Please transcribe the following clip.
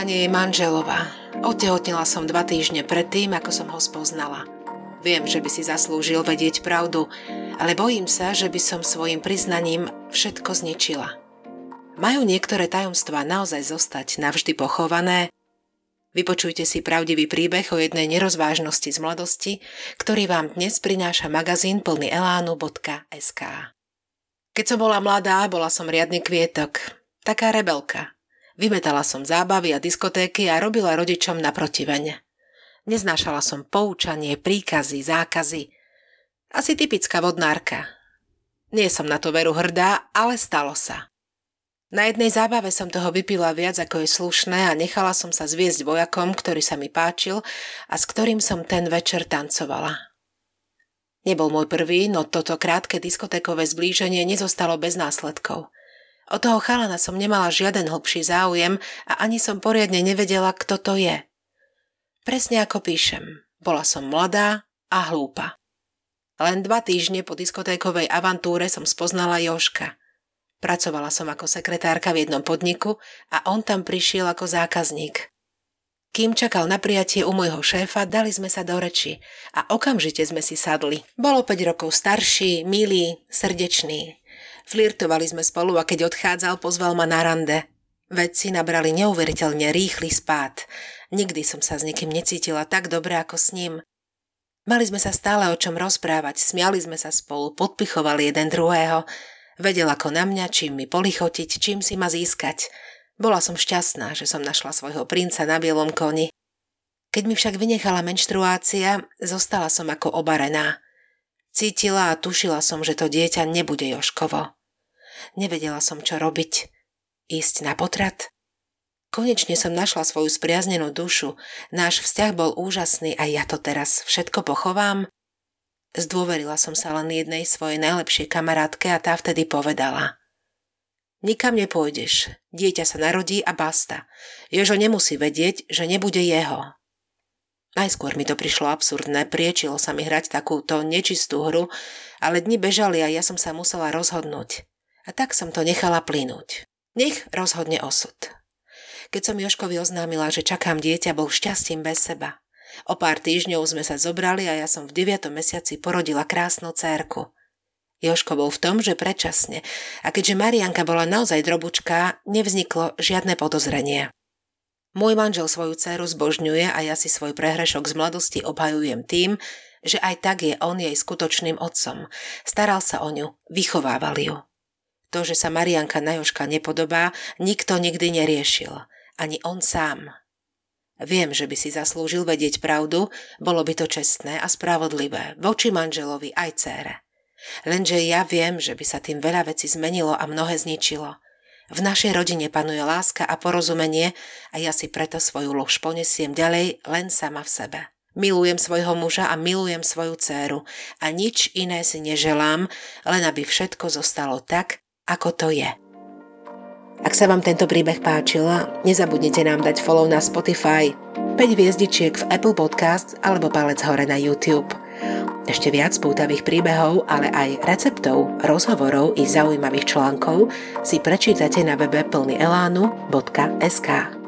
strane je manželova. Otehotnila som dva týždne predtým, ako som ho spoznala. Viem, že by si zaslúžil vedieť pravdu, ale bojím sa, že by som svojim priznaním všetko zničila. Majú niektoré tajomstvá naozaj zostať navždy pochované? Vypočujte si pravdivý príbeh o jednej nerozvážnosti z mladosti, ktorý vám dnes prináša magazín plný elánu.sk. Keď som bola mladá, bola som riadny kvietok. Taká rebelka. Vymetala som zábavy a diskotéky a robila rodičom na protiveň. Neznášala som poučanie, príkazy, zákazy. Asi typická vodnárka. Nie som na to veru hrdá, ale stalo sa. Na jednej zábave som toho vypila viac ako je slušné a nechala som sa zviesť vojakom, ktorý sa mi páčil a s ktorým som ten večer tancovala. Nebol môj prvý, no toto krátke diskotékové zblíženie nezostalo bez následkov. O toho chalana som nemala žiaden hlbší záujem a ani som poriadne nevedela, kto to je. Presne ako píšem, bola som mladá a hlúpa. Len dva týždne po diskotékovej avantúre som spoznala Joška. Pracovala som ako sekretárka v jednom podniku a on tam prišiel ako zákazník. Kým čakal na prijatie u môjho šéfa, dali sme sa do reči a okamžite sme si sadli. Bolo 5 rokov starší, milý, srdečný. Flirtovali sme spolu a keď odchádzal, pozval ma na rande. Vedci nabrali neuveriteľne rýchly spád. Nikdy som sa s nikým necítila tak dobre ako s ním. Mali sme sa stále o čom rozprávať, smiali sme sa spolu, podpichovali jeden druhého. Vedel ako na mňa, čím mi polichotiť, čím si ma získať. Bola som šťastná, že som našla svojho princa na bielom koni. Keď mi však vynechala menštruácia, zostala som ako obarená. Cítila a tušila som, že to dieťa nebude Joškovo. Nevedela som, čo robiť. Ísť na potrat? Konečne som našla svoju spriaznenú dušu. Náš vzťah bol úžasný a ja to teraz všetko pochovám? Zdôverila som sa len jednej svojej najlepšej kamarátke a tá vtedy povedala. Nikam nepôjdeš. Dieťa sa narodí a basta. Jožo nemusí vedieť, že nebude jeho. Najskôr mi to prišlo absurdné, priečilo sa mi hrať takúto nečistú hru, ale dni bežali a ja som sa musela rozhodnúť. A tak som to nechala plynúť. Nech rozhodne osud. Keď som Joškovi oznámila, že čakám dieťa, bol šťastím bez seba. O pár týždňov sme sa zobrali a ja som v 9. mesiaci porodila krásnu cérku. Joško bol v tom, že predčasne a keďže Marianka bola naozaj drobučka, nevzniklo žiadne podozrenie. Môj manžel svoju dceru zbožňuje a ja si svoj prehrešok z mladosti obhajujem tým, že aj tak je on jej skutočným otcom. Staral sa o ňu, vychovával ju. To, že sa Marianka na Joška nepodobá, nikto nikdy neriešil. Ani on sám. Viem, že by si zaslúžil vedieť pravdu, bolo by to čestné a spravodlivé voči manželovi aj cére. Lenže ja viem, že by sa tým veľa vecí zmenilo a mnohé zničilo. V našej rodine panuje láska a porozumenie a ja si preto svoju lož ponesiem ďalej len sama v sebe. Milujem svojho muža a milujem svoju dceru a nič iné si neželám, len aby všetko zostalo tak, ako to je. Ak sa vám tento príbeh páčil, nezabudnite nám dať follow na Spotify, 5 hviezdičiek v Apple Podcast alebo palec hore na YouTube. Ešte viac pútavých príbehov, ale aj receptov, rozhovorov i zaujímavých článkov si prečítate na webe plnyelánu.sk.